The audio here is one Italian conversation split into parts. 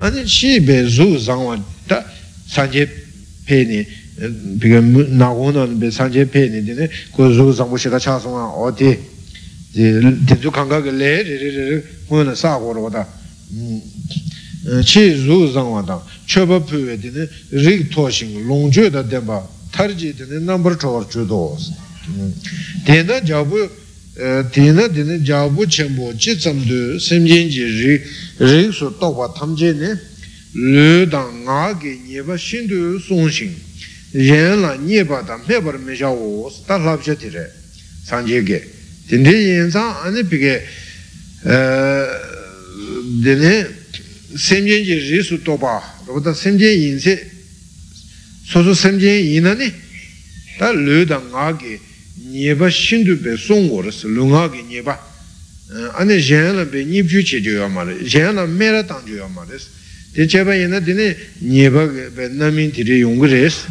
아니 시베 주상와 다 산제 페니 비가 나고는 베 산제 페니 되네 그 주상부 시가 차송아 어디 이제 대주 감각을 레레레레 뭐는 사고로 보다 치 주상와다 처버 표에 되네 릭 토싱 롱주다 된바 타 tēnā tēnā jābū chēmbō chī tsamdō sēmjiān jī rīk rīk sō tōkwa tamchē nē lō dāng ngā gē nyēpa shīndō sōng shīng yēn lā nyēpa dā mē par mē shā wō sā tā lāp chā tirē sāng jē gē tēnā yēn sāng anē pī gē tēnā sēmjiān jī rīk sō tōkwa rō dā sēmjiān yīn sē sō sō sēmjiān yīn nā nē tā lō dāng ngā gē nyeba shindu be songgo rasi lunga ki nyeba. Ane zhen la be nyibju che jo yo ma re. Zhen la mera tang jo yo ma res te cheba yena dine nyeba be namin tiri yungu res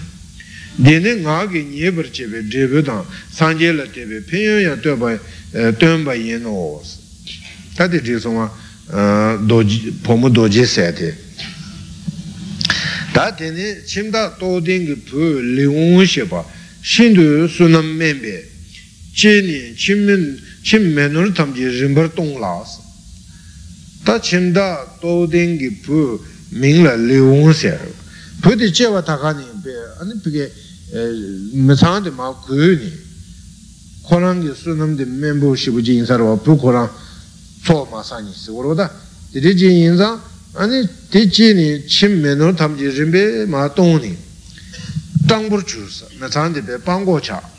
dine nga ki nyebar che be drebe tang sanje la te be penyo ya tueba tuenba yen o tate tri songa pomo doji se te. Ta tene chimda to dengi pu liung sheba shindu sunam menbe che ni chim chim menur tamji rimbar tong las ta chimda to dengi pu mingla liung se pu di chewa taka ni be ani pige me sang de ma ku ni korang ki sunam de menbu shibu ji insarwa pu korang tso ma sa ni si waro da di ji insa ani di chi ni chim menur tamji rimbe ma tong ni 장불 주서 나 장데 방고차 주베 갑 대단 렌드 유베 장부 초제장 세미니 다메 장데 방고차 부고데 방보 방장체 되는 롱을 강라 방고 현다 냠도 저베 강라 리온세 방고 부고저로 대유사 가와 냠도 치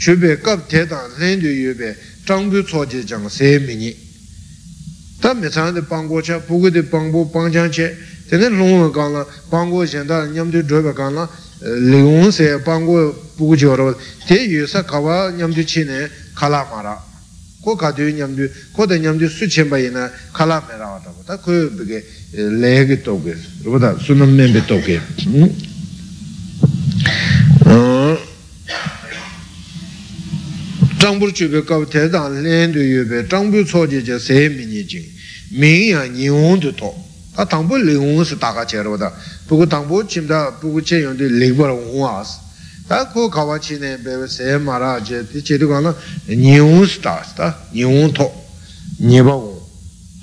chūpe kāp tētāng lēndu yūpe chāngbū tsōche chāng sē mīñi tā mē tsāng tē pāngbō chā pūku tē pāngbō pāngchāng chē tēne lōng wā kāng lā pāngbō chēn tā ñam tū dhōba kāng lā lēng sē pāngbō pūku chī warwa tē yu sā kāwā ñam tū chī nē kālā mā rā kō kā tū ñam tū kō tā ñam tū sū chēn bā yī nā kālā mē rā wā tā tā kō bī kē lē kī tō kē rūpa tā sū nam mē bī tō kē zhāngbūr chūpe kāp tēdān lēndu yupe zhāngbū tsōje che sē mīñi jīng mīng yā nyīng tu tō tā tāngbū līng sī tākā che rō tā pūku tāngbū chīm tā pūku che yōng tī līng bā rō wā sī tā kō kāwā chī nē bē bē sē mā rā che tī che rī kā na nyīng sī tā sī tā nyīng tō nyī bā wō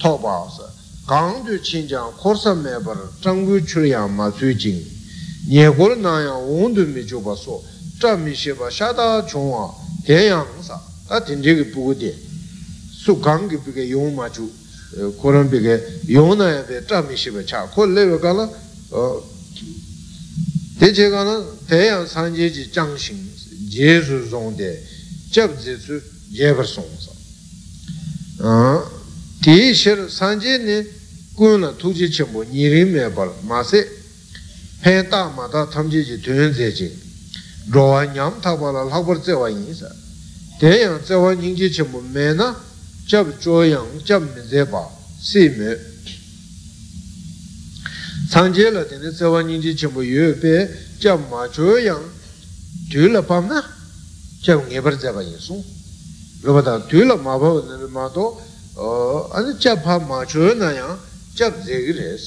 tō bā sī kāng tu chīng chāng khor sā mē bā rā zhāngbū chū yā mā tsū jīng nye khor nā yā wōng tu mī chū bā sō chā mī shē bā shā tā chōng wā tenyāṅ sā, tā tīndrī kī pūku tē, sū kāṅ kī pī kē yōng mā chū, kōrāṅ pī kē yōng nā yā pē chā mī shī pē chā, kō lē wē kā lā, tē chē kā lā, tenyāṅ sāṅ jē jī chāṅ shīṅ, jē sū sōng tē, chab jē sū jē par sōng sā. Tē shir sāṅ jē nē, kūyō nā tū jī chē mō, nī rī mē pā lā, mā sē, pēn tā mā tā tam jē jī tuyōn zē jī, rōwa ñam thāpa la lhāpar tsewa yin sa tēyāng tsewa yin ki chenpo mē na chab chōyāng chab mē zepa sī mē tsāngcē la tēne tsewa yin ki chenpo yu pē chab mā chōyāng tū la pām na chab ngē par zepa yin sūng rōpa tā tū la mā pā nā mā tō ane chab pā mā chōyāng na yāng chab zē kī rēs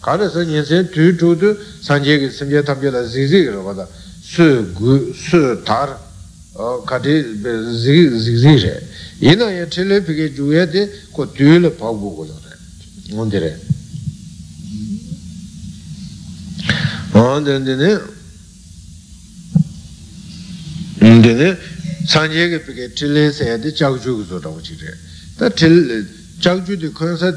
kā rē sa yin sēn tū chū tū tsāngcē ki simcē tamcē la zī zī kī rōpa tā sū gu, sū tar, kati zik zik zik re. Yina ya chile pike juya de ko tuyu le pagbu go lo re. Ngondi re. Ngondi ne, ngondi ne, sanje ke pike chile se ya de chak ju gu zo ra uchik re. Ta chile, di kansa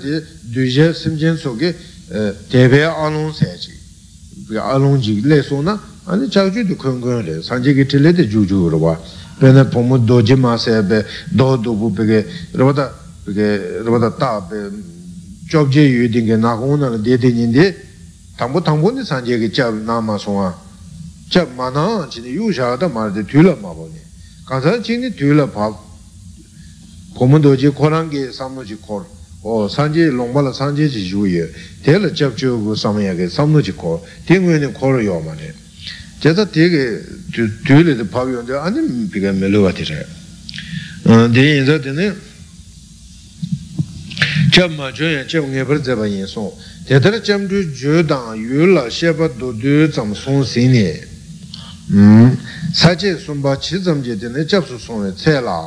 sīmchēn sō kē tēpē ālōng sāyā chī pēkē ālōng jī lē sō na ānē chāk chū dē khuṋ khuṋ rē sāngyē kē tīlē dē chū chū rāwa pēnē pōmu dō jī mā sāyā bē dō dō bū pēkē rāwa tā pēkē rāwa tā tā pē chok jē yu dīng kē nā kōng nā rā dē dē nīn dē 당보 당보니 산제게 잡 나마 송아 잡 마나 진이 유샤다 말데 뒤라 마보니 가서 진이 뒤라 봐 고문도지 고랑게 삼노지 콜 어, 산제 롱발라 산제지 주예 대를 잡주고 삼야게 삼노지 콜 딩외는 콜을 요마네 제가 되게 뒤에도 파비온데 아니 비가 멜로가 되래 어, 네 인자 되네 잡마 줘야 잡게 버져 봐 인소 tētara chamchū jō dāng yū lā shepa dō dū tsam sōng sīng nē sā chē sōmbā chī tsam jē tēne chab sū sōng wē tsē lā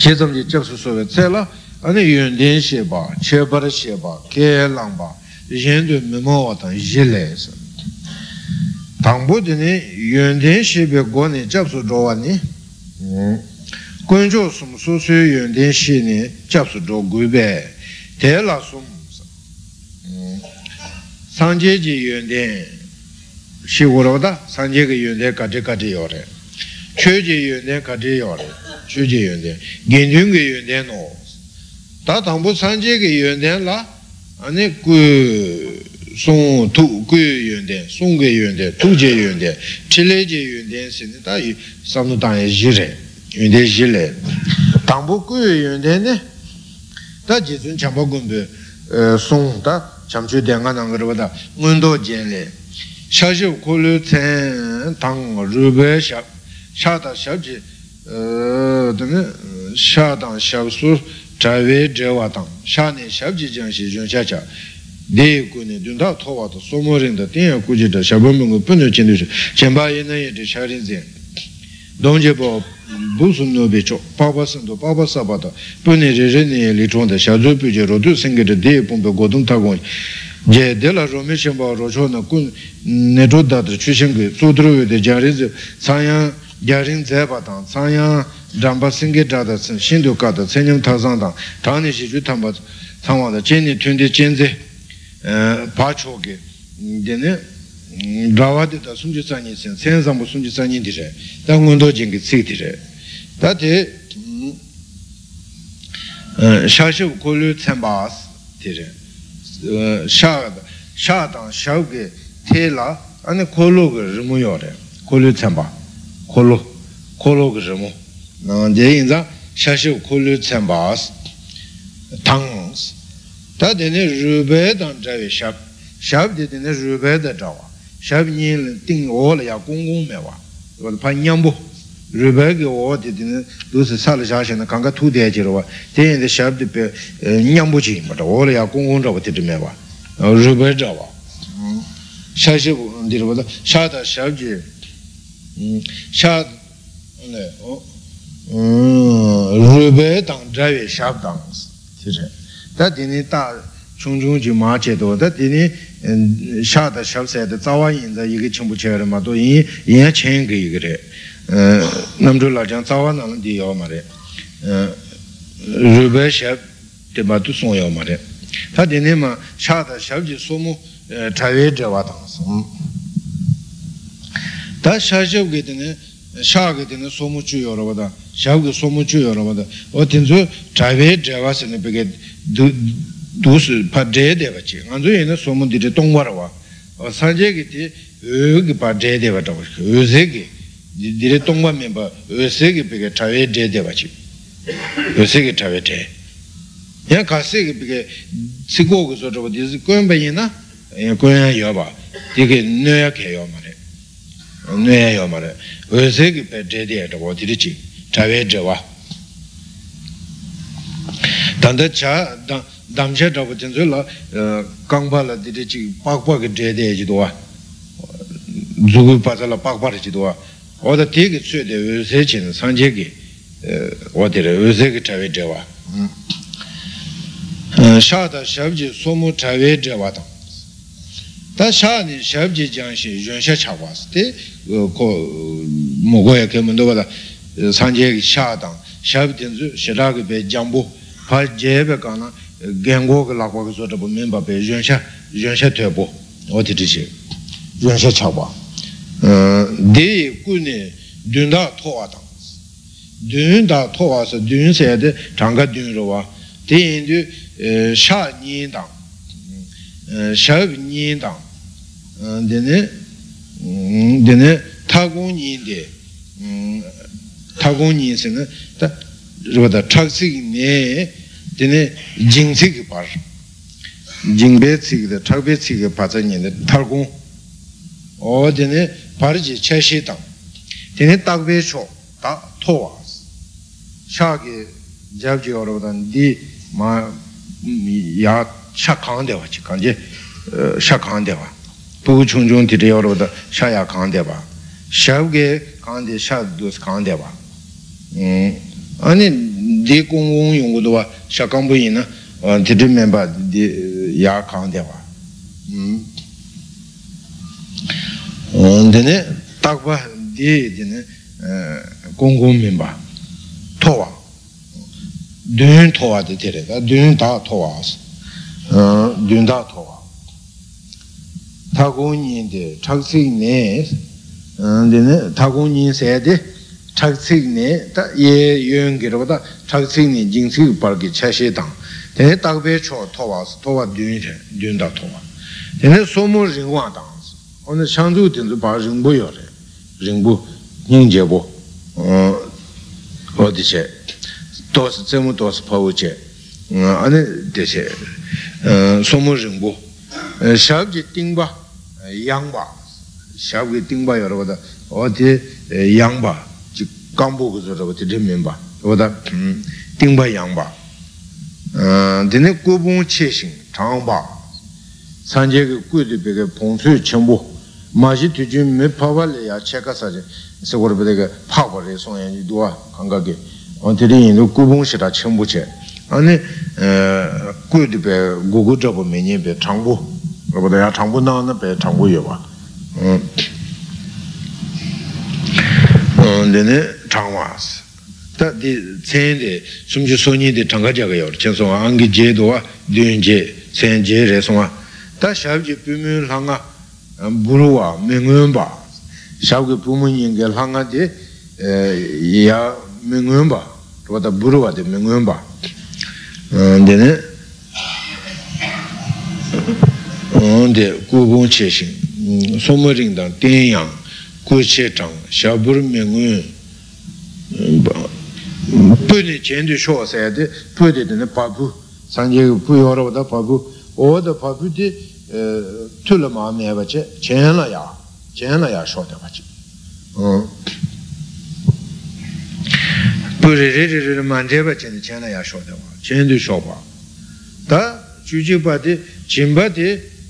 chī tsam jē chab sū sōng wē tsē lā anē yuñ dēn shepa, chē par shepa, kē lāng bā yēn dō mē mō wā tāng yī lē sā tāng bō yendu mimo watan yile san. Tangpo dine yunden shebe go japsu dhruwa ne, kunjo sum su su yunden she ne japsu do gube, te la sum sanje ji yunden shi urawada sanje ge yunden kati kati yore, chu ji yunden kati yore, chu ji yunden, gendun ge yunden no. Ta tangpo sanje ge yunden la, 아니 그 송투 그연데 송게연데 투제연데 칠레제연데 신다 삼노당에 지레 연데 지레 당보 그연데네 다 지준 잠보군데 송다 잠주 대가난 거보다 문도 제레 샤시 콜르텐 당 르베 샤 샤다 샤지 어 샤당 샤수 tang tang chawe jewa tang sha ne shab ji jang shi yun sha cha de ku ne dun ta to to somo rin da ten ku ji da shabon mungu punyo chen du shi chenpa yin na yin de sha rin zen dong je bo busun no be cho papa san do papa sa ba da pu ne re re ne li chong da sha zu pu je ro du sing ge de de pong be go dong ta gong je de la ro me shen ba ro cho na kun ne ro da de chu shen ge zu dru de ja ri ze sa ya ya rin ze ba dang sa ya ram ba sing ge da da sen shin du ka da chen nyam ta sang dang ta ne shi ju tam ba sang wa da chen ni tun de chen ze pa cho ge de ne rāwā de tā sūnjī sāñi sēn, sēn sāmbu sūnjī sāñi di rē, tā ngondō jīngi di rē. Tā te shāshib kōlyū tsāmbās di rē, shā tāng shāw te lā, ane kōlū ge rīmu yō rē, kōlyū tsāmbā, kōlū, kōlū ge rīmu. Nā de yin zā, shāshib kōlyū tsāmbās, tāngs, tā tēne rūbē tāng chāwē shāb, shāb de tēne rūbē tā chāwā. shab nyen ting o la ya gong gong me wa wa pa nyambo rūpa ki o di di du si sa la sha shi na kanga tu de ji rwa ten yin de shab di pe nyambo chi ma ta o la ya gong gong rwa di di me wa rūpa zha wa sha shi di rwa da sha rūpa tāng dhāvya shāb tāng tā tīni tā chūng chūng chī mā chē tō tā tīni shā tā shāb sē tā tsāwā yīn tā yīgī chīmbu chē rā mā tō yīn yīn chēng kī yīgī rē nam chū lā chāng tsāwā nā tī yō mā rē rūpa shāb tē mā tū sōng yō mā rē tā tīni mā shā tā shāb chī sō mū dhāvya dhāvā tāng sōng tā shā shāb kī tīni 샤게 되는 소무추 여러보다 샤게 소무추 여러보다 어떤지 자베 자와스네 베게 두스 파제데 바치 안주 얘는 소문디데 동와라와 어 산제기티 여기 파제데 바다 요새기 디레 동과 멤버 요새기 베게 자베 제데 바치 요새기 자베 제 야, 가세게 비게 시고고 저거 디스 고연배이나 고연 여봐. 이게 뇌약해요 말이야 nē yō mā rē, wē sē kī pē tē tē tō wō tī rī chī, chā wē chē wā. Tāndā chā, dām shē chā wā chēn sō lā, kāng pā lā tī rī chī, pāk pā kī tē tē chī tō wā, dzū kū pā sā lā pāk pā rī chī tō wā, wā tā tē kī tsū 다 샤니 샤브지 장시 윤샤 차과스 때고 뭐고야 그면도 봐다 상제기 샤당 샤브든즈 샤라게 배 장부 파 제베 가나 gengo ge lakwa ge zotabu minpa pe yunsha yunsha tuyabu oti tishi yunsha chakwa deyi ku ne dunda towa tang dunda towa sa dun se de changa dun rwa deyi du dēne dēne tāgōng nīn dē tāgōng nīn sē nē tā rō tā chāk sīk nē dēne jīng sīk pār jīng bē sīk dā chāk bē sīk pā tsā nīn dē tāgōng o dēne pār jī chā shē tāng dēne tāg bē chō tā tō wā chā kī jāb jī rō tā dī mā yā chā kāng dē wā chī kāng jī shā kāng dē wā 부충중 디레요로다 샤야 칸데바 샤우게 칸데 샤도스 칸데바 음 아니 디공공 용고도와 샤칸부이나 어 디디 멤버 디야 칸데와 음 어, 근데 딱 봐, 디디는 공공 멤버 토와 dun towa de tere, da dun da towa asa, dun da towa. Tago nyin de chak sik ne, dine tago nyin se de chak sik ne, da ye yun giro da chak sik ne jing sik par ki cha she dang, dine tak pe cho towa asa, towa dun re, dun da towa. Dine somo ringwa dang asa, ona shang zu din zu pa ringbo yo re, ringbo, nying je bo, o di che, 도스 제무 도스 파우제 아니 대세 소모 ring보 샤브지 띵바 양바 샤브지 띵바 여러분들 어디 양바 지 강보 그저거 드림면바 보다 띵바 양바 어 드네 고봉 체신 장바 산제의 꾸드베게 봉수 전부 마시 뒤준 매 파발이야 체가사제 서고르베게 파벌에 송연이 도와 감각에 어디리 인도 구봉시라 첨부체 아니 에 꾸드베 고고저버 메니베 장부 그보다 야 장부 나는 배 장부 요봐 음 근데네 장와스 다디 첸데 숨지 소니데 장가자가 요 전송 안기 제도와 륜제 센제 레송아 다 샤브지 부문 항아 부루와 맹은바 샤브게 부문인게 항아데 야 mingwenpa, wata buruwa de mingwenpa. Dene, de gubung che shing, somo ring dang ten yang, gu che chang, sha buru mingwen, pu ni chen du shuo say de, pu de dene papu, sanje pu yoro wata papu, o da papu de, tu la ma me ba che, chen la ya, chen la ya shuo de ba che. pu ri ri ri ri man tre pa chen chen na ya sho de wa chen du sho pa ta ju ji pa di chin pa di shab nying ge di chin pa chi waro da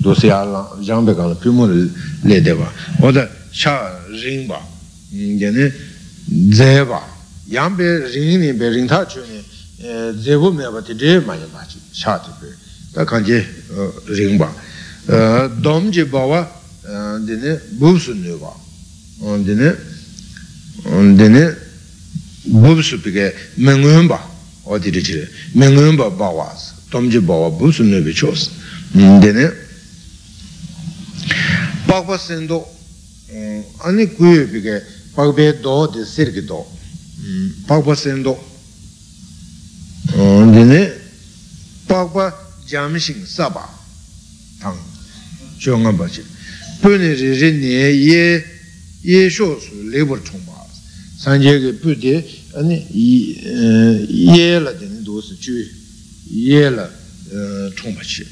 dosya jambe kāla pīmo lē dēvā oda chā rīṅbā yane dzēvā yāṅbē rīṅ nī bē rīṅ tā chū nī dzēvū mē bā tī dē mā yā mā chī chā tī bē tā kāñ jē rīṅbā dōm jī bā wā dēne būb sū nī bā dēne dēne būb sū pī kē mē ngūyōn bā o tī rī chī dom je ngūyōn bā bā wā sī dōm jī bā 링바 어 domji bawa dine buvsu nuwa dine dine bubsu pike mengyunpa odiri chiri mengyunpa bawas tomji bawa bubsu nubi chos dine pakpa sendo ani kuyo pike pakpe do de sirki do pakpa sendo dine pakpa jamshin saba tang chunga bachi pune ri ri ne ye ye sho su lebur chungpa sanje ge pu de ane ye la de do su ju ye la chong pa chi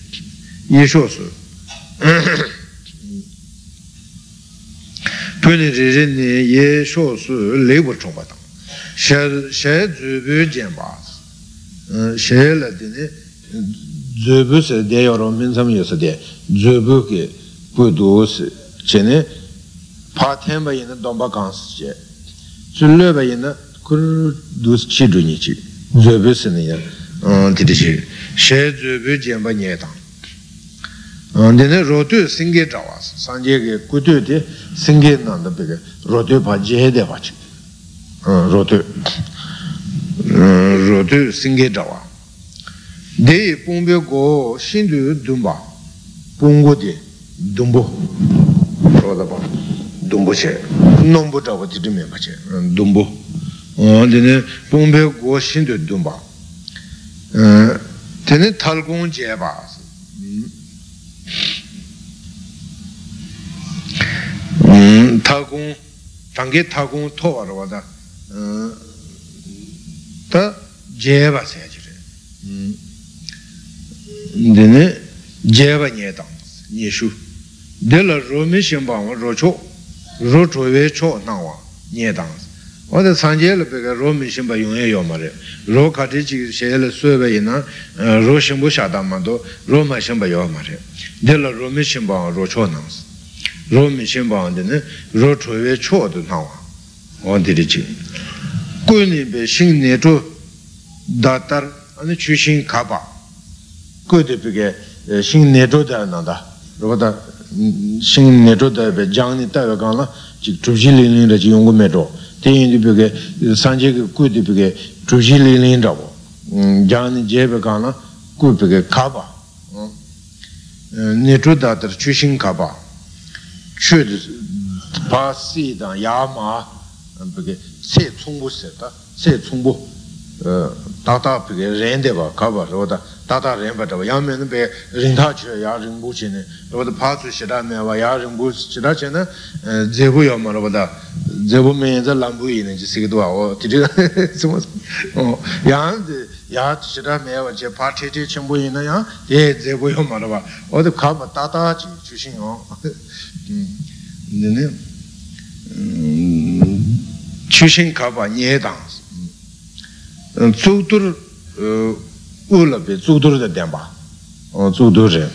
ye sho su pu ne re re ne ye sho su le bu chong pa tang. She she zu bu jen pa she la de ne zu bu se de yo ro min sam yo se de zu bu ge pu do se che ne pa ten pa yin dong pa gang si che. Zulö ba yin kur dus chi du ni chi. Zöbö sene ya tiri chi. She zöbö jenpa nye tang dine rotu singe trawa sanje ge kutu di singe nanda peke rotu pa je de pa chi rotu rotu singe trawa de pongpe go shindu dumba ponggo di dumbo roda pa dumbo che nombo trawa tiri me pa che dumbo dine pongpe go shindu dumba tene talgong je pa 타공 장게 타공 토와로다 다 제바 세지레 근데 제바 녀당 니슈 델라 로미 심방 로초 로초웨 초 나와 녀당 어디 산제를 배가 로미 심바 용해 요마레 로 카티지 셰를 쇠베이나 로 심부 샤다만도 로마 심바 요마레 델라 로미 심방 로초 나스 rō mī shīmbāng dī nē rō chō wē chō dō nā wā wā dī rī chī gu nī bē shīng nē chō dā tār anī chū shīng kā bā gu dī bī kē shīng nē chō dā nā dā rō dā shīng nē chō dā bē jāng nī tā wē kāng lā chī chū shī lī lī rā chī yōng gu mē chō tē yī dī bī kē sāng chī kē gu dī bī kē chū shī lī lī rā wō jāng nī jē bē kāng lā gu bī kē kā bā nē chō dā tār chū shīng kā bā ma peke se tsungbu se ta se tsungbu ta ta peke ren de ba kaba ro tātā rēndē bā kāpā rō tā tātā rēmbā tā bā yā mē nā bē rīntā chē yā rīngbū chē nē rō tā pācū shirā mē bā yā rīngbū shirā chē nā dzē gu yā mā rō bā tā dzē gu mē yā lāmbū yī nē jī sī kī duwā wā tī rī yā yā shirā mē bā chē pā chē chē chē mbū yī nā yā yē dzē gu yā mā rō bā wā tā kāpā tātā chī chū shī yō chū shī kāpā nyē tāng tsuktur ulabi, tsuktur da denpa, tsuktur che,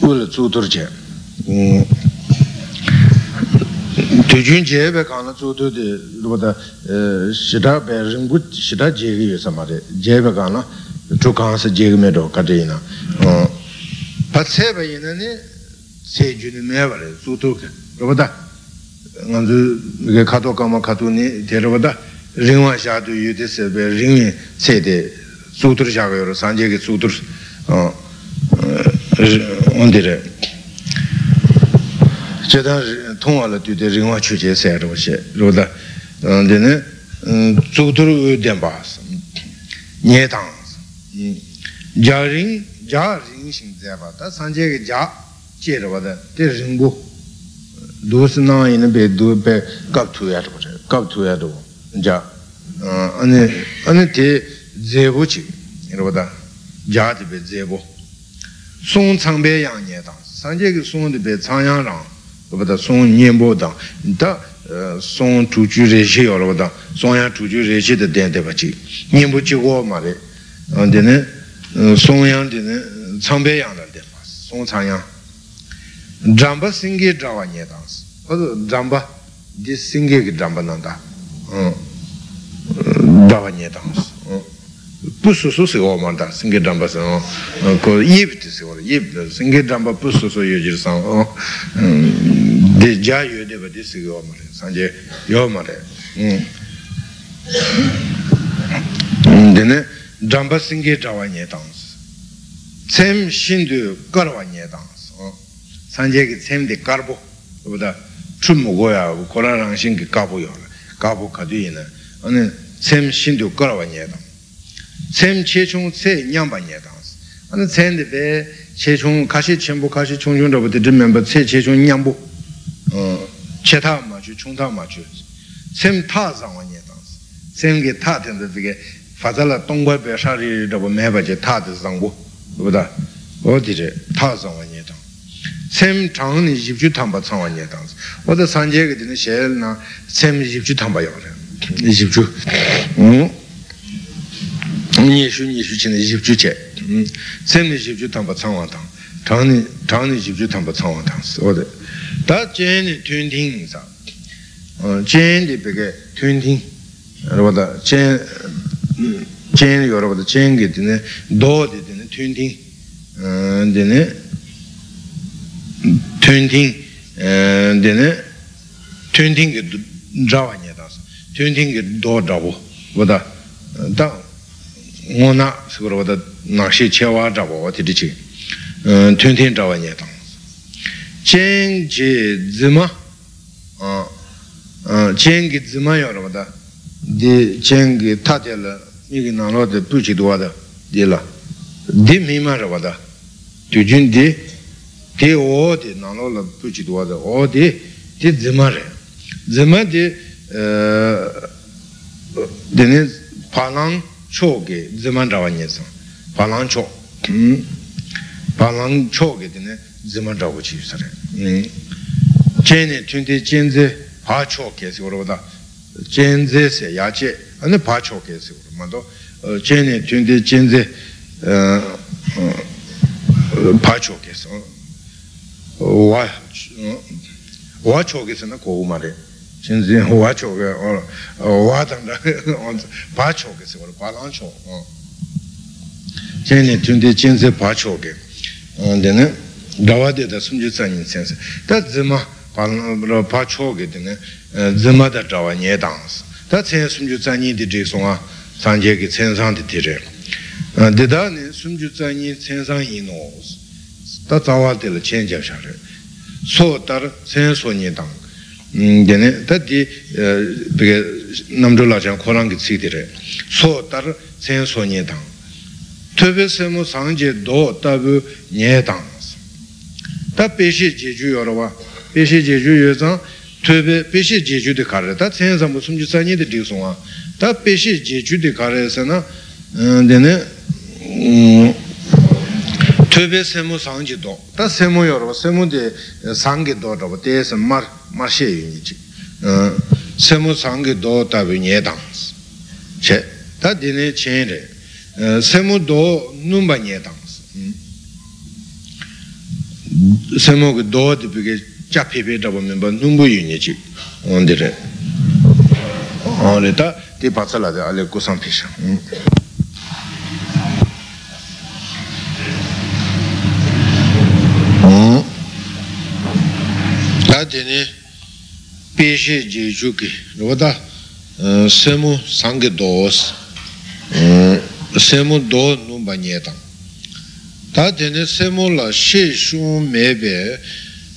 ula tsuktur che. tujun che be kaana tsuktur di rupata shita be ringu shita jegi yu samari, je be kaana chukaan sa jegi me do kata ina. pa tse be ina ni tse juni me bari, tsuktur ke, rupata nganzu kato kama kato ni, te rupata ringwa shaadu yudhi sebe ringwa tsede tsudur shaaga yoro, sanjege tsudur ondire chedan tongwa la tuyde ringwa chuje se rwa she rwa dine tsudur udyan baas nye tang ja ring, ja ring shing zeba ta sanjege ja che da te ringbu dus naa ina be du be kap tuya rwa jā ane te dzebo chi rupata jā te pe dzebo sōng chāngbē yāng nye dāng sāngye ki sōng te pe chāngyāng rāng rupata sōng nyēmbo dāng dā sōng tūchū rēshī yā rupata sōng yāng tūchū rēshī te dēng te pa chi nyēmbo chi gō ma re dēne sōng yāng dēne chāngbē yāng dā dēng sōng chāngyāng drāmbā sīngi drāwa nye dāng rāmbā dī sīngi ki drāmbā nāndā dāwa nye tāngas pūsū sū sīgō māntā sīngi dāmbā sīgō kō yīb tī sīgō yīb sīngi dāmbā pūsū sū yō jir sāng dē jā yō dē bā dē sīgō mā rē sāng jē yō mā rē dē nē dāmbā sīngi dāwa nye tāngas tsēm shīndu kārwa nye tāngas sāng jē kī tsēm dē kārbo chū mō gōyā kōrā rāng shīngi yō rē 가보 가디나 아니 샘 신도 걸어와냐다 샘 제총 세 냠바냐다 아니 샘데 베 제총 가시 전부 가시 총중로부터 듣면부 세 제총 냠부 어 제타 마주 총타 마주 샘 타상와냐다 샘게 타텐데 되게 파달라 동과 베샤리라고 매바제 타드 상고 그보다 어디제 타상와냐다 샘 장은 집주 탐바 상와냐다 oda sanje ge dine shel na sem jibchu tamba yo ne jibchu nye shu nye shu chine jibchu che sem ni jibchu tamba changwa tang chang ni chang ni jibchu tamba changwa tang oda ta chen ni tun ting sa chen di peke tun ting oda chen chen yo oda chen ge dine do di dine tun ting dine tun ting dēne tuñtīng kī dhāwa nye tāsa, tuñtīng kī dō dhābu, wadā, dā ngō nā, sikura wadā nākshī chēwā dhābu wā tīrī chī, tuñtīng dhāwa nye tāsa. chēng jī dzimā, chēng kī dzimā yō rā wadā, dī chēng kī tā tē lā, mī kī nā rō tē pū chī duwa dā, dī lā, dī mī mā rā wadā, tū dī, tē o tē nānglō lā pūchī tuwa tē o tē tē dzimā rē dzimā tē tēne pālāṅ chō kē dzimā rāwa nye sāng pālāṅ chō pālāṅ chō kē tēne dzimā rāwa chī sā rē chēne tūntē chēnzē pā chō kē sī wā rā chēnzē sē yā chē anē pā chō kē sī rā mā tō chēne tūntē chēnzē pā chō kē sī wā wā chō kē sī na kō wū mā rē chēnzē wā chō kē wā tāng dā pā chō kē sī wā rā pā lāng chō chēne tūntē chēnzē pā chō kē dēne dāwā dē dā sum jī tsā yin sēn sē tā dzimā pā chō kē dēne dzimā dā dāwā nye dāng sē tā tsēn sum jī tsā yin dī dī sō ngā sāng jē kē tsēn sāng dī dī rē dē dā nē sum jī tsā yin tsēn sāng yin nō tā tsāwā tēla chēn jab shā rē sō tār sēn sō nye tāng dēne tā tī bīgē namdhū lā chāng khorāng kī tsī tī rē sō tār sēn sō nye tāng tūpē sē mō sāng jē dō tā bū nye tāng tā pēshī jē chū yō rā wā pēshī jē chū yō tāng tūpē pēshī jē chū tī kā rē tā sēn sā mō sum chū sā nye tī tī sō wā tā pēshī jē chū tī kā rē sē na dēne wā tē sā mār mār shē yu nī chī sēmo sāngjē dō tabu nye dāng chē tā dīne chēn rē sēmo dō nūmbā nye dāngsī sēmo kī dō dī pī kī chā pī pī rāpa mī mbā nūmbū yu nye chī āndi rē āndi tā tī pāca lā dī ālē kūsāṃ pī shā tā tī nī pī shī jī chū kī rō tā sēmo sāṅgī dōs sēmu dō nūmbā nye tāng tā tēne sēmu lā shē shūng mē bē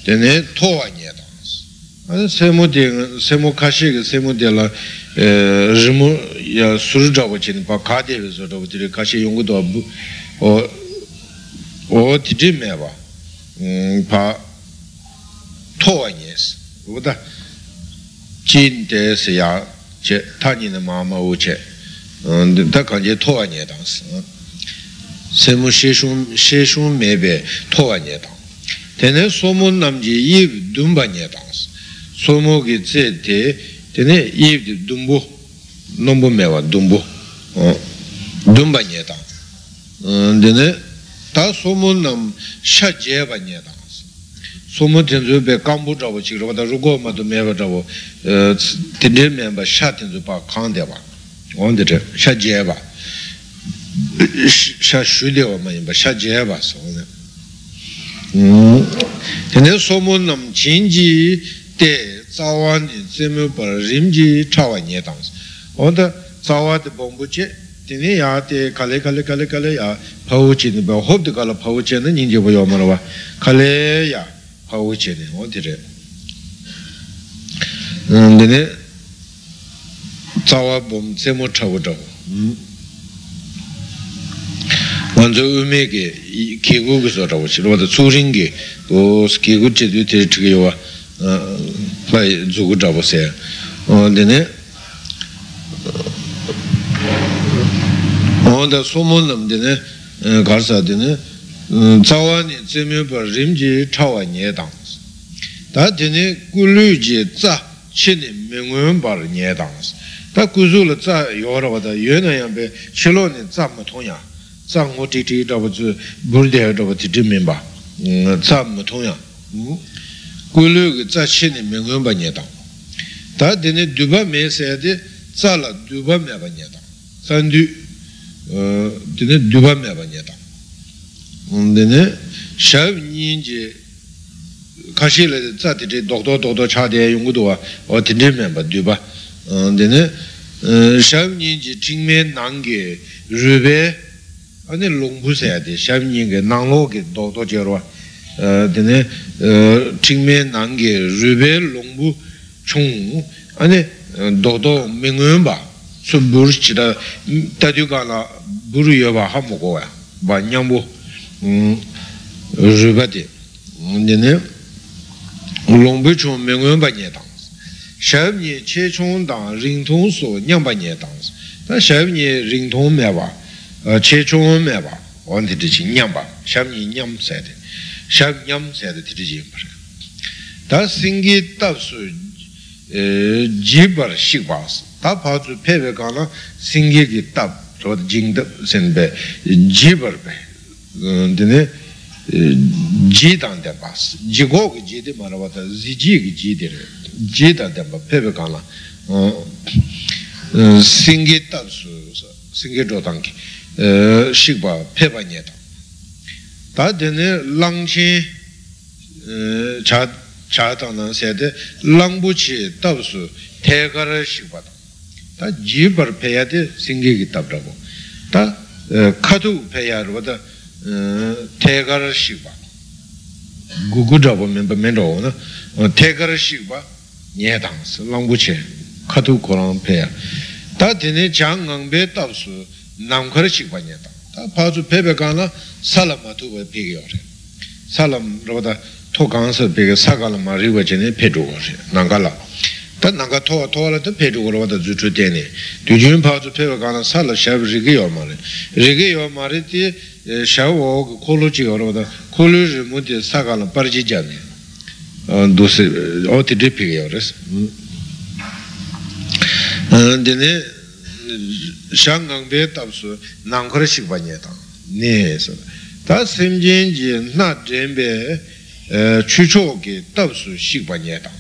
tēne tōwa nye tāng sēmu tē sēmu kāshē kē sēmu tē lā rīmu yā sūrū chāpa chēne pā kā tē wē sō chāpa tē rē kāshē yōngu tō bū o tē tē mē bā pā tōwa nye sī wā tā jīn tē sī yā chē tā nī nā mā mā wū chē tā kāñcē tōwa nye tāng sī sēmu shē shūng mē bē tōwa nye tāng tēne sōmu nam jī yīb dūmbā nye tāng sī sōmu kī tsē tē tēne yīb dī dūmbū nōmbū mē wā dūmbū dūmbā nye tāng tēne tā sōmu nam shā jē bā nye tāng sī sōmu tēnzu bē kāmbū chābu chī rā bā tā rūgō sumu tenzu be kambu chabu chikirwa ta rugo matu mewa chabu tendir menba sha tenzu pa kande ba onde che sha je ba sha shu dewa ma yinba sha je ba sonne tenne sumu nam chinji te tsawa ni tsemu par rimji chawa nye tangs onda tsawa te bombu che tene yaa te kale kale kale kale yaa pawu chi nipa hobdi kala pawu che na nyingje bu yo marwa kale yaa 아우 제네 어디래 근데 자와 봄 제모 차고다고 먼저 음에게 계곡에서라고 지로도 수링게 그 계곡 제도 되게요 어 빨리 주고 잡으세요 어 근데 onda somo namde ne garsa de ne tsawa ni tsime pa rimji chawa nye dang ta tene kulu ji tsa chini mingun par nye dang ta kuzu la tsa yora wada yun na yang pe chilo ni tsa ma tong ya tsa ngu ti ti dhaba tsu burdaya dhaba ti ti minba tsa ma tong ya kulu ki tsa chini mingun pa nye dang ta tene duba me se de tsa la duba me pa nye dang san du tene duba me pa nye dang ngō bā nyē tāng tā tī nī dū bā mē sē tī tsā lā dū bā mē bā nyē tāng sān dū tī nī dū bā mē bā nyē tāng tī nī shā nī jī kā shī lā tsā tī tī dōk dō dōk dō chā tī yōng gu dō wā wā tī tī mē bā dū bā dine ane saya de shabnyin ge ge dine nange rube longbu chung ane do do mingwen ba su buru chida tadyu ka la buru yo ba hamu go ya ba nyambu rube de nene longbu chung mengwen pa nye tang shab nye che chung dang ring tong so nyang pa nye tang ta shab nye ring tong me ba che chung me ba wan ti chi nyang pa shab nye nyam sa de shab nyam sa de ti chi pa ta singi tab su ji bar shik pa su ta pa zu pe pe ka na singi ki tab so jing dab sen be ji bar be dine ji dang de ba ji go ki ji de ma ra ba ta zi ji ki ji de re. Ji dang de ba pe pe ka na singi tab su singi zho dang ki. Shik pa pe pa nye dang ta dine lang chen cha dang na se de lang bu chi tab su te ka ra shik pa dang ta ji bar pe ya de singi ki tab ra bo. Ta ka tu pe ya ro da te ka ra shik pa gu gu zha bo men pa men ro na te ka ra shik pa nye dang su lang bu chi ka tu ko rang pe ya ta dine chang ngang be tab su nam ka ra shik pa nye zu pe pe ka na salam ma tu ba pe ge yo re. Salam ro da to gang se pe ge sa ka la ma ri wa che ne zhu go re nang ka la. Tā nāngā tōwa tōwa lā tā tā dzū tēne tū pā kāna sā lā mā rī yō mā rī tī shā wō kō lū chī kōrwa tā kō lū rī mū tī sā kāna pār chī jā nē dō sī o tī rī pī kī yō rī sī dēne shā ngāng bē tāp sū nāng khara shik bā nyē tāng nē sī tā sīm jīn jī nā jēn bē chū chō kī tāp sū shik bā nyē tāng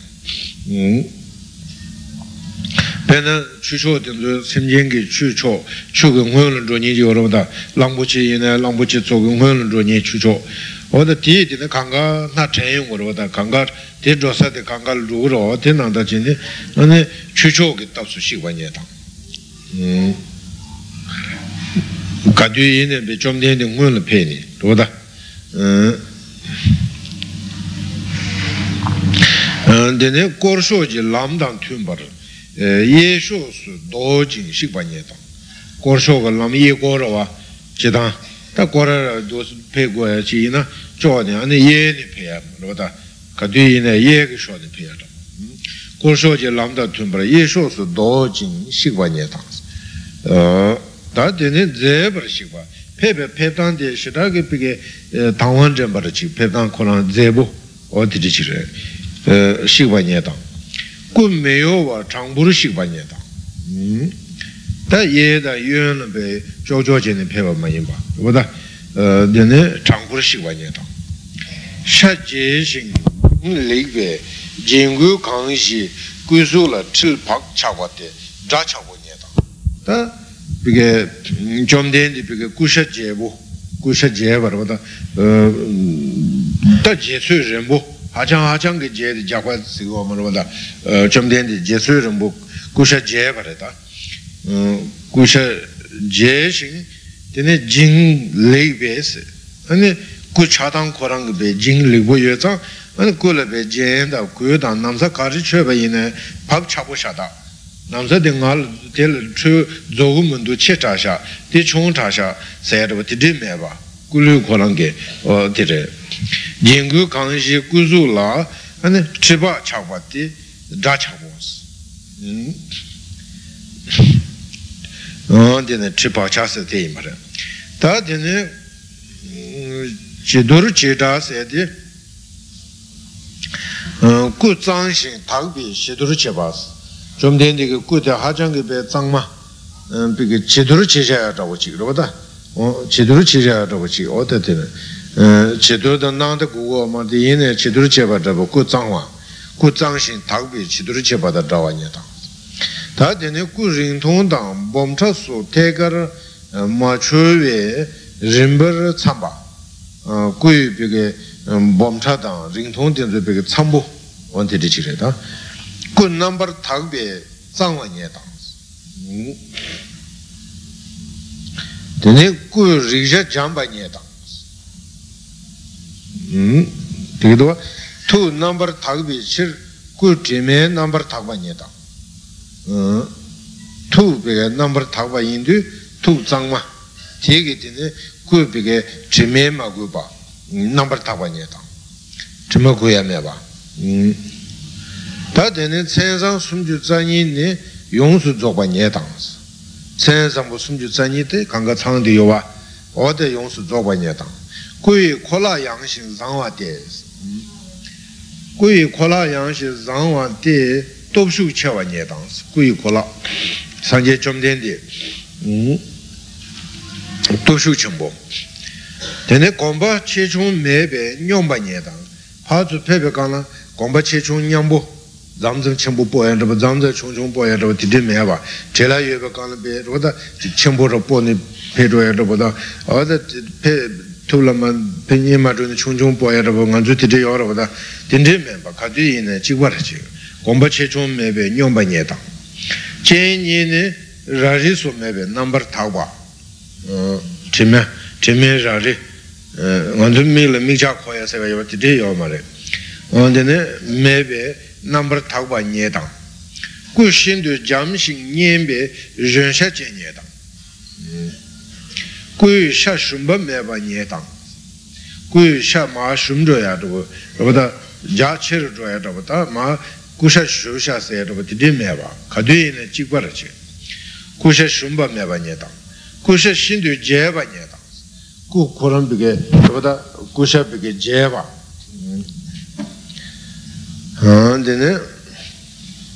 pēnā chūchō tīndu simjīngi chūchō chūgī ngōyō lō rō nī jī wā rō dā lāṅbōchī yinā lāṅbōchī tsōgī ngōyō lō rō nī chūchō. Wā dā tī tīnā kāngā nā chēyō ngō rō dā kāngā tī rō sā tī kāngā rū rō tī nā dā chī nī nā chūchō kī tāp sū shī wā nyē tāng kā tū yinā bē chōm tī ngōyō lō pē nī rō dā dēne kōrshō jī lām bā rō ye shu su do jing shik pa nye tang kor shu ka lam ye kor wa chi tang ta kor do su pe go ya chi na cho ni ane ye ni pe ya ro ta ka tu yi na ye ki sho ni pe ya tang kor shu ji lam da tun pra ye shu su do jing shik pa nye tang ta dine ze par shik pa pe pe pe tang de shi ta ki pe ke tang wan chen par chi pe tang ko lang ze bu o ti chi re shik pa nye tang gu me yo wa chang bu ru shik pa nye tang ta ye da yuan na pe zhou zhou jen ne pe pa ma yin pa wo da dine chang bu ru shik pa nye tang sha jie xing li be jing gu kang xi gu su la chil pak cha kwa te zha cha kwa nye ta bi ge zhom den di bi ge gu sha jie bu gu sha jie pa wo da ta jie sui ren bu 하장 하장 그 제의 작화 쓰고 뭐보다 어좀 된데 제수를 뭐 구샤 제 말이다 어 구샤 제신 되네 진 레이베스 아니 그 차당 거랑 그진 리고 여자 아니 그래 제다 그다 남사 가지 쳐봐이네 밥 차보샤다 남사 등알 될 조금문도 채자샤 대총자샤 세르버 디디메바 꿀루 거랑 게어 디레 jingu kangshi kuzu la ane chiba chakwa ti dra chakwa si dine chiba chasa te imara ta dine chiduru chidra se di ku zangshin takbi chiduru chiba si chom dine ku de hajangi be zangma bigi chiduru chishaya chawa chik rupata chiduru chishaya chiduru da nangda gugu ma di yin chiduru cheba dhaba gu zangwa gu zangshin takbi chiduru cheba da dhawa nye tang ta dine gu ringtong dang bomcha su tegar ma chuwe rinbar tsamba gu yu bige bomcha dang ringtong dinzu bige tsambu wanti di chire ta gu nambar takbi zangwa nye tang dine gu riksha jamba nye tang tigidwa tu nambar thakbi shir ku jime nambar thakba nyeda tu pika nambar thakba yindu tu tsangma tegi tine ku pika jime ma gu ba nambar thakba nyeda jime gu ya me ba ta tene tsensang sumju tsanyi ne yongsu dzogba nyeda tsensang bu sumju tsanyi te kanga tsangdi yowa oda yongsu dzogba nyeda kui kola yang xing zāng wā tē kui kola yang xing zāng wā tē tōp shū che wā nye tāng sī kui kola sāng jē chom tēn tē tōp shū chēng bō tēne gōmbā che bē nyōng bā nye tāng pā tu kāng lā gōmbā che chōng nyāng bō zamzang chenpo po raba, zamzang chung chung raba, titi me wa, chela yue ba kaan pe, raba da chenpo ra po pe yan raba da pe tula ma, pe nye ma zho ni chung chung po yan raba, ngan zu titi yo raba da, titi me ba, ka tu yi ne, chikwa ra chi, gomba che chung me be, nyong ba nye tang, chen nye ne, ra ri su me be, nambar ta wa, chi me, chi me ra ri, ngan zu mi la mi cha kwa ya se wa ya, titi yo ma re, me be, number thakpa nye tang ku shindu jam shing nyen be ren sha che nye tang ku sha shumba me ba nye tang ku sha ma shum zho ya zho raba da ja che ro zho ya zho da ma ku sha shu sha se ya zho di di me ba ka du yi ne jik pa ra che ku sha shumba me ba nye tang ku sha shindu je ba nye tang ku kuram bi ge raba da ku sha bi ge je ba dine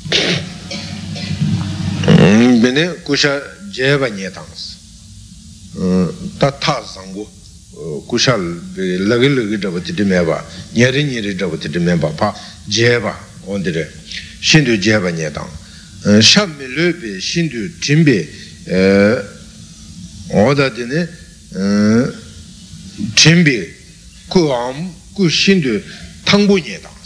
bine kusha jeba nye tangs tā tā sāṅgō kuṣā lāgī lāgī dhāpa tītī mē bā, nyari nyari dhāpa tītī mē bā, pā jē bā, ondi rē, shindu jē bā nyē tāng, shā mī lō bē, shindu tīm bē, oda tīne tīm bē, ku ām, ku shindu tāngbō nyē tāng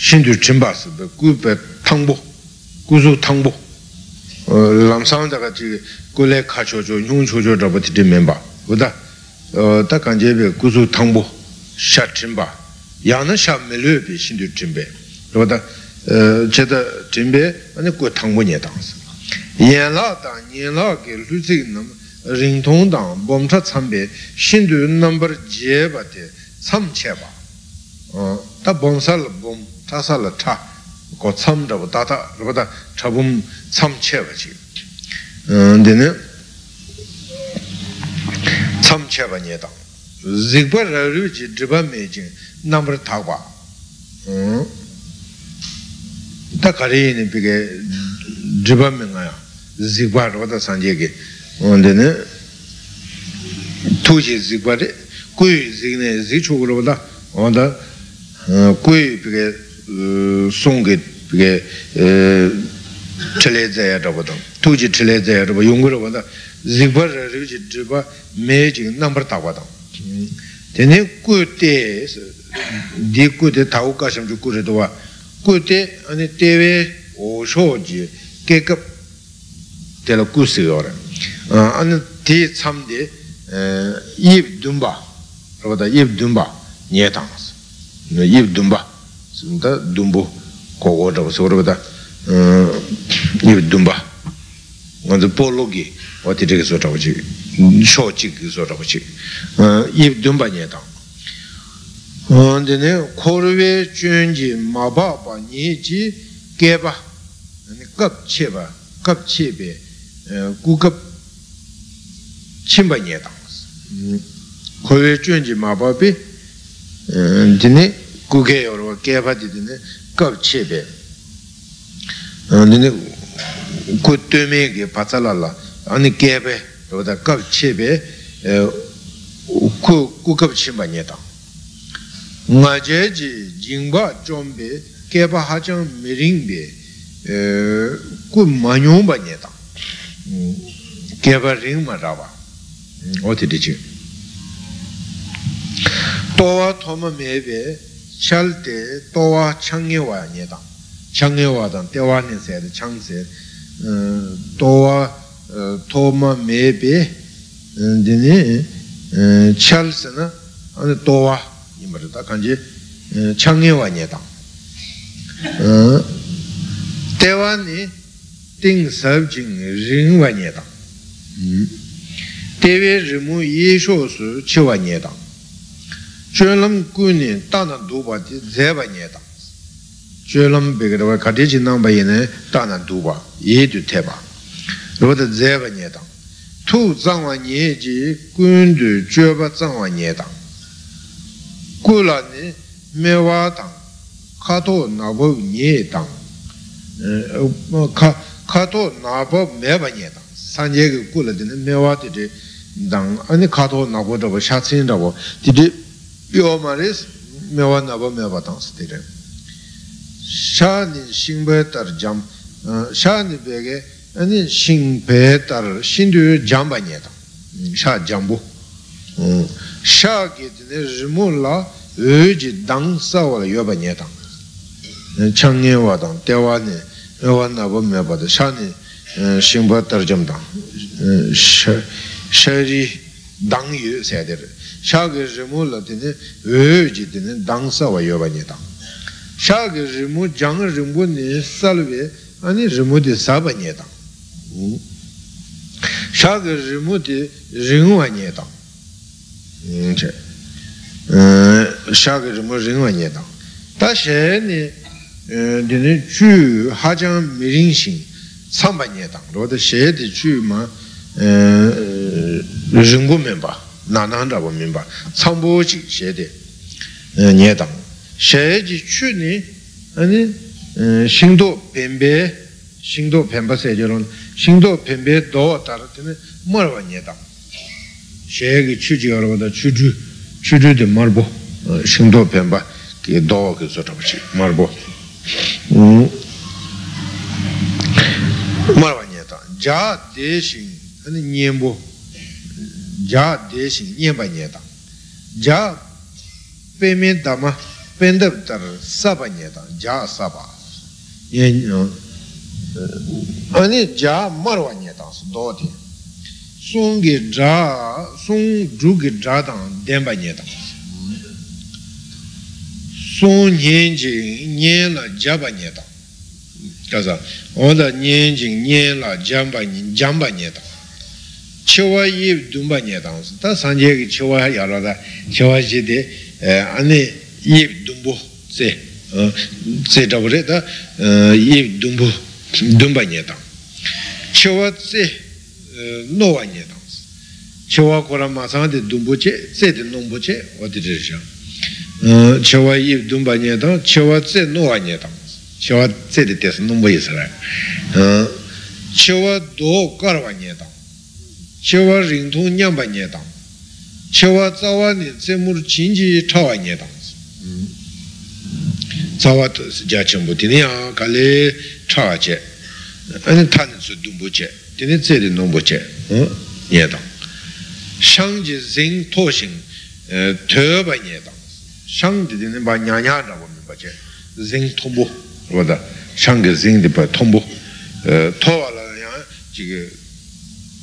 shindu tīm bā sī bē, ku bē tāngbō, ku sū tāngbō, lamsang daga chi kule ka chocho, nyung chocho drapa titi menpa wada ta kanjebe kuzu tangbo sha trimba yana sha melyo pe shindu trimbe wada cheta trimbe ane ku tangbo nye tangsa yen la dang, yen la ke lu tsik nam ring tong dang, bom cha tsambe shindu nambar je te tsam che ba ta bom sa la bom, ta sa la ta ko tsam rabu tata rabu ta chabum tsam cheba chi dine tsam cheba nye tang zikpa raru chi driba me jing namra thakwa ta kari yini pike driba me nga ya zikpa rabu ta sanje ki dine tuji zikpa re kuyi zikne zik chukura rabu ta kuyi pike sōngi chile zaya rāba tāng, tūji chile zaya rāba yungu rāba tā, zikpa rā chī dhīpa mē chī nāmbar tāwa tāng. Tēne kū tē, dī kū tē tāwu kāsham chū kū rā tōwa, kū tē, anī tē wē o shō jī, kē kāp tē lā kū sī yō rā. Anī tē tsam tē, yīb dūmbā, rāba tā yīb dūmbā, nye tāng sī, dūmbā. 다 dumbu kogo rāba sō rāba dā yīb dumba. Ngā dzā pōlo gī wā tī rīga sō rāba chī shō chī gī sō rāba chī yīb dumba nye tāng dine kōrvē chūn jī mā bā bā nye jī gē bā gāp chē bā gāp chē bē gu gāp chīm bā nye tāng kōrvē chūn jī mā bā bē guke yorwa kepa di dine kab chebe dine ku tume ge patsala la ani kepe roda kab chebe ku kab chimba nye tang nga je ji jingba chombe kepa hachang miringbe ku manyomba nye tang kepa ringma rawa oti di chi towa thoma mebe chal te towa change wa nye dang change wa dang dewa ne se de chang se towa toma me be dine chal se na ane towa ima rita kanji change wa nye dang dewa ni ting sab jing ring wa nye dang dewe rimu ye sho su chi wa nye dang chölam kuni tāna dhūpa di dzēpa nye tāng chölam bēgā rāwa kati chi nāmba yinā tāna dhūpa yē tu tēpa rāwa dā dzēpa nye tāng tū dzāngwa nye ji kundu chöpa dzāngwa nye tāng kula ni mewa tāng kato nāpa nye tāng kato nāpa meba nye tāng sanje ki kula dina mewa didi dāng ane kato nāpa rāwa shātsin rāwa didi pyo ma re mewa nāpa mewa tāng si didi shā ni shingpe tar jam shā ni bēge ane shingpe tar shindu jamba nye tāng shā jambu. Shā ki dina rimu la öji dāng sāwa la yoba nye tāng chāng nye wa tāng dewa ni mewa nāpa mewa tā shā ni shingpa tarjam dang shari dang yu sayade re shagi rimu la tene yu ji tene dang sawa yoba nye dang shagi rimu jang rimu ni salwe ani rimu di saba nye dang shagi rimu di ringwa nye dang shagi rimu ringwa nye dang ta she ni tene ju hajang miring shing tsamba nye tang, roda she di chu ma rinpo menpa, nanan rabo menpa, tsambo chik she di nye tang. She di chu ni, ane shingdo penpe, shingdo penpa se je ron, shingdo penpe do tar tene marwa nye tang. She ki chu ji yaro da chu ju, chu ju di marbo, shingdo penpa ki do ki zotabu chi, marbo. marwa nye ta ja de shing ane nyembo ja de shing nyemba nye ta ja peme dama pendab tar saba nye ta ja saba ane ja marwa nye ta su do de sung ge ja sung ju ge ja tang denba nye ta sung nyen jing nyen la jaba nye ta kasa oda nyen la jamba jamba nye tang chewa yib dumba nye tang ta sanje ki chewa yara da chewa chi de ane yib dumbo tse tse tabure ta yib dumbo dumba nye tang chewa tse nowa nye tang chewa kora ma de dumbo che tse de nombo che odi risha chewa yib dumba nye tang chewa tse nowa nye tang chewa tse de tesa nombo yisara chewa do karwa nye tang chewa ringtong nyamba nye tang chewa tsawa ni tse mur chinji chawa nye tang tsawa ja chenpo tini ya kale chawa che ane tani su dumbo che tini tse de nombo che nye tang shang ji zing to shing to ba nye tang shang di tini ba nya nya ra wa mi ba che zing tombo wada shang zing di pa tombo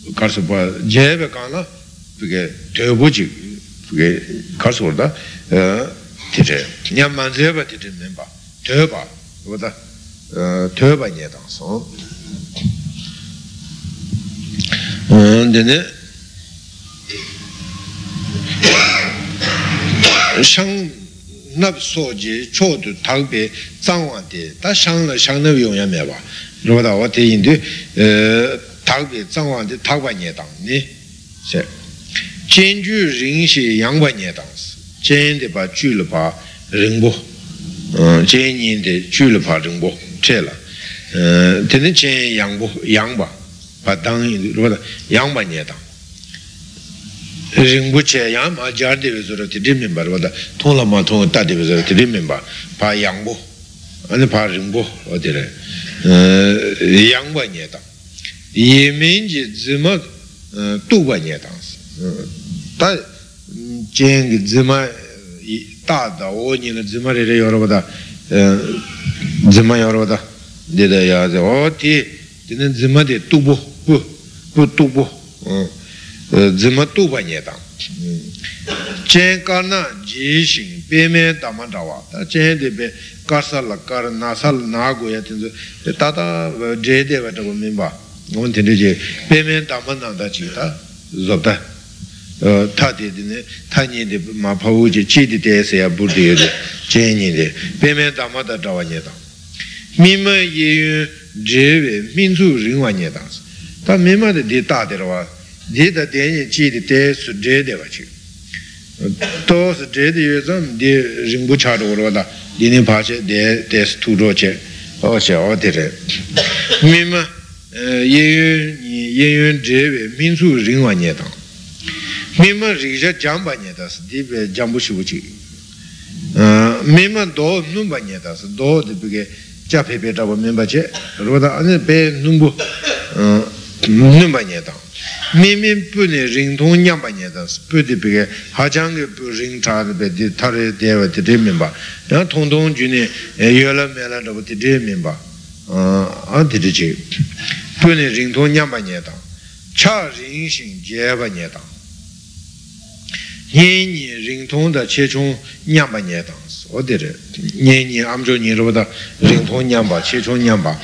to wa la ya ji ge kar su pa je be ka la bi ge to bo ji bi ge kar su da ti je nya man je ba ti de men ba to ba wada to ba nye dang so dene shang nab so ji cho du tang pe zang wang de da shang la shang nab yong ya me ba. Ro da wa te yin de tang pe zang wang de tang ba nye dang ni se jian ju ring xie yang ba nye dang si jian de ba ju le ba ring bo jian yin de ju le ba ring bo che la tene jian yang bo yang ba ba dang yin ro da yang ba nye dang rinpo che yang ma jar dewe zoro ti rin minpa rwa tong la ma tong ta dewe zoro ti rin minpa pa yang bo ane pa rinpo o dire yang ba nye tang ye men ji zima tu ba nye tang ta jen ki zima ta da o nye la zima re re yo rwa da zima yo rwa da de da ya zi o ti tene zima de tu bo bu bu tu bo zima tupa nye tang chen ka na ji shing pe me dama dawa ta chen de pe karsa la kar na sa la na go ya tenzo ta ta je de wa ta go min ba ngon ten de je pe me dama na da chi ta zob ta. Tādi dine tāñi di mā pāwū ji chī di tēsā ya būrdi yu di chēñi di pēmē dāma dā dāwa nye dāng mīmā ye yu dzē wē mīnsū rīngwā nye dāng tā mīmā di di tā di rwa di dā tēñi chī di tēsū dzē di wā chī tō sū dzē di yu zām di rīngbū chā rwa rwa dā di nī pā chē di tēsū tū rō chē o chē o di rē mīmā ye yu ye yu dzē wē mīnsū rīngwā nye dāng mīmā rīkṣā jāmbā nyatās, dībē jāmbu shivuchī. mīmā dō nūmbā nyatās, dō dībē jā pē pē chāpa mīmbā chē, rōdā anī pē nūmbu nūmbā nyatā. mīmī pūni rīng tōng nyāmbā nyatās, pū dībē hācāngi pū rīng chā dībē dī thārī dēvā dī dī mīmbā, yā tōng tōng jūni yōlā mēlā dāpa dī dī mīmbā, ā dī dī chī pūni rīngtō ñāmbā nye tāng, chā rīng shīng jēbā nye tāng, ñēñi rīngtō dā chē chōng ñāmbā nye tāng, o tē rē, ñēñi amchō nye rō dā rīngtō ñāmbā, chē chōng ñāmbā,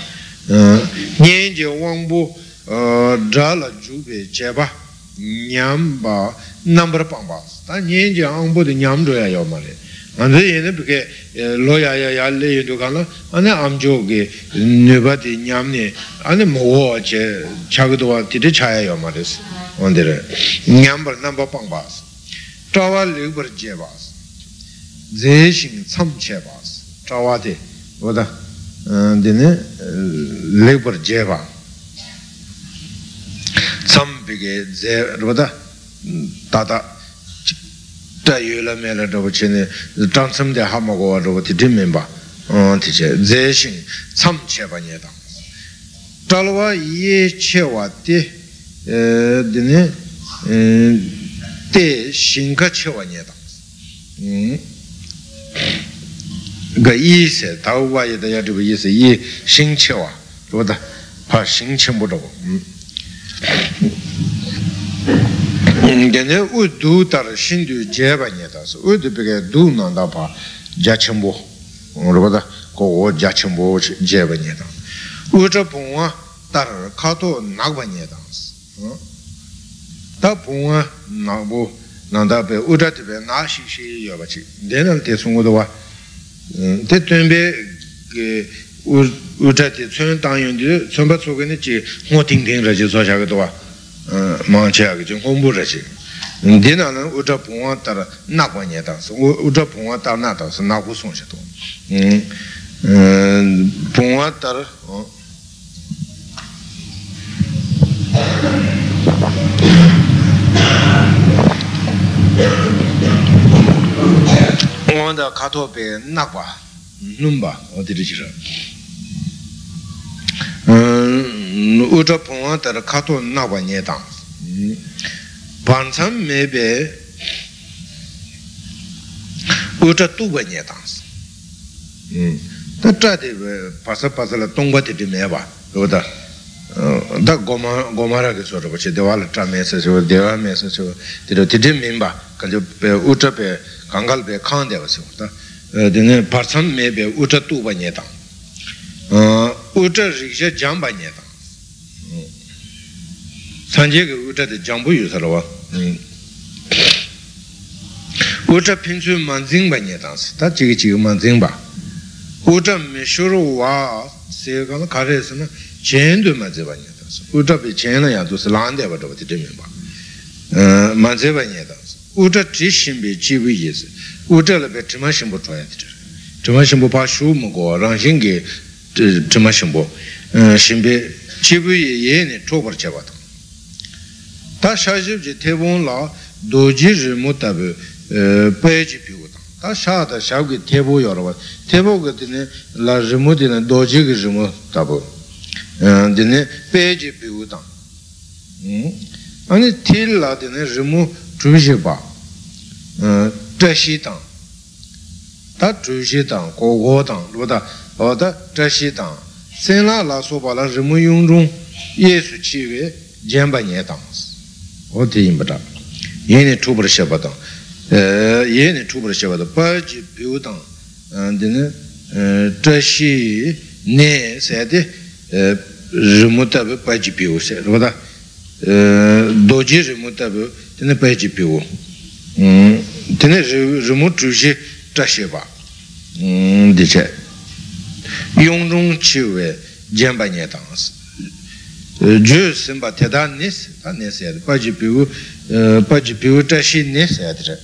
ñēñ jē wāng bō dā lā jū bē jēbā, ñāmbā nāmbar pāng bā, tā ñēñ jē āng bō dā ñām rō yā yō mā rē, 안데 얘는 그게 로야야 야래 유도가나 안에 암조게 네바디 냠네 안에 뭐제 자기도와 뒤에 차야요 말이스 온데레 냠벌 넘버 빵바스 자와 르버 제바스 제신 참체바스 자와데 보다 데네 르버 제바 참비게 제 로다 다다 ta yu la me la dhawa che ne tang tsam de hama go dhawa ti dim min ba ti che ze shing tsam che ba nye dang talwa ye che wa de dine te shinka chewa nye dang ga yi se tao wa ye da ya zhiba yi se yi shing chewa zhuwa da pa shing chenpo zhuwa gane u du tar shing du jeba nye da su. U du peke du nang da pa ja chenpo da ko wo ja chenpo jeba nye dang u zha pongwa tar kato nakwa nye dang su. Tā pōngā nāngbō nāndā bē udā tibē nā shī shī yō bā chī dēnā tē sōnggō dā wā tē tuyān bē udā tē tsōyān tāng yōn tē tsōn bā tsō gā nē chī ngō tīng tīng rā chī tsō chā gā dā wā māng chā gā chī ngō mbō rā chī dēnā nā udā pōngā tā rā nā kwa nyē tā sō udā pōngā tā nā tā sō nā gu sōng shā tō pōngā tā rā wanda kato pe nakwa numba odiri jira uja pongwa tara kato nakwa nye tang pansam mebe uja tuba nye tang ta chadi pasa pasa la tongba titi meba yoda da goma ra ke so ro che dewa la tra me se so dewa me se so tiro titi mimba kaljo pe uja pe kangal pe khaan dewa se ta dine parsam me be uja tuba nye tang uja riksha jamba nye tang sanje ge uta de jambu yu sarwa uta pinchu manzing ba nye dang ta chigi chigi manzing ba. Uta me shuru wa se ga la kare se na chen du ma je ba nye dang uta be chen na ya du se lan de ba de de me ba. Eh, ma je ba nye dang uta tri shin be ji wi ye se uta la be trima shin bo twa ya de. Trima shin bo pa shu mo go rang eh, shin ge eh, trima shin bo shin be ji wi ye ne to bar che ba ta sha jib je tebon la doji rimu tabi pe ji piwu tang ta sha da sha gu tebo yorwa tebo gu dine la rimu dine doji gu rimu tabi dine pe ji piwu tang ane til la dine rimu chushi ba zhashi tang ta chushi tang go go tang lo da o da zhashi tang sen la la so ba la rimu yung chi we ba o di yin ba da ye ne chu bar she ba tang ye ne chu bar she ba da pa ji piwu tang dine zhashi ne se de rimu tabi pa ji piwu se lo da doji rimu tabu tene paji piwu tene rimu chushi chashiba diche yung rung chiwe jenpa nye tangas ju simba teta nis ta nis yad paji piwu paji piwu chashi nis yad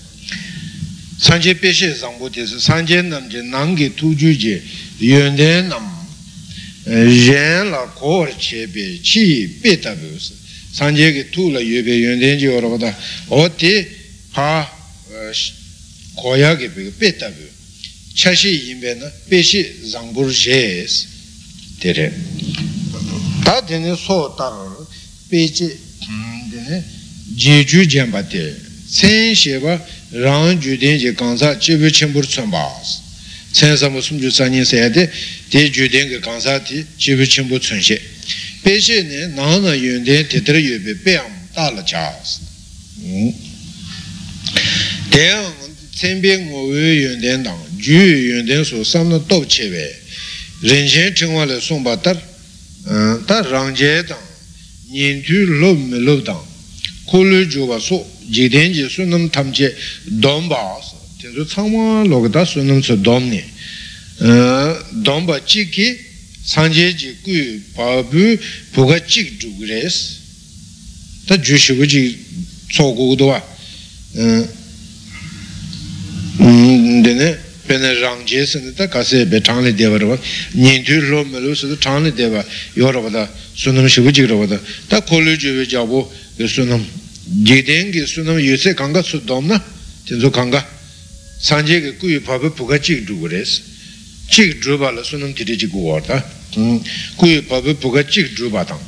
sanje peshe zangbo tesi sanje namje nangi tuju je. Yunden nam yen la kor chebe chi pe tabu si sanje ki tu la yube yunden je yorobada o ti pa koya ki pe tabu chashi yinpe na peshi zangbur she si tere ta tene so tar pechi tene jeju jenpa te sen sheba rang ju den je kansa chibu chimbur tsumba si sen samu sumju sanyin sayade te ju den ke kansa ti chibu chimbur tsunshe peshi ne nang na yun den tetra yube peyam tala cha si ten tsenpe ngowe yun den dang ju yun den su samna top chewe rin chen chingwa le songpa tar ta rang je dang nyen tu lob me lob dang. Ku lu ju ba so ji den ji su nam tam che dom ba sa ten su tsangma log da su nam su dom ne dom ba chi ki sang je ji gu pa bu bu ga chik ju gu res ta ju shi gu ji so gu do wa dine pene rangje sene ta kase be changli deva rwa. Nyen tu lo me lo sene changli deva yo rwa da sunam shivu jik rwa da. Ta kolu juwe jabo ge sunam jiden ge sunam yose kanga su dom na tenzo kanga. Sanje ge kuyi pabu puka chik dhugu res chik dhruba la sunam tiri jik uwa ta kuyi pabu puka chik dhruba tang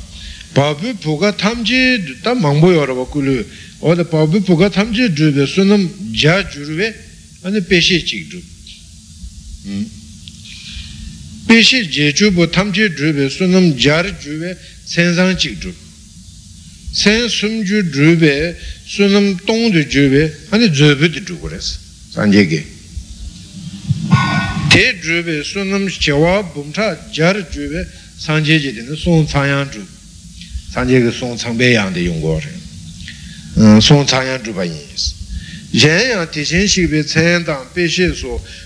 pabu puka tamji ta mangbo yo rwa kulu oda pabu puka tamji dhruba sunam ja jurwe ane peshe chik dhruba peshe je chubo tamche drube sunam jar jube sensang chik drube sen sum ju drube sunam tong du jube ane drube di drubu res sanje ge te drube sunam chewa bumcha jar jube sanje je dine song cangyang drube sanje ge song cangpe yang de yung go re song cangyang druba yin yis yen yang ti shen shikbe chen dang peshe so gu cha shi ri ri jang song ge cha wa ze ne che tuen ba de song do wa ti jin shi be de ne chen dang pe shi ri ri ge be gu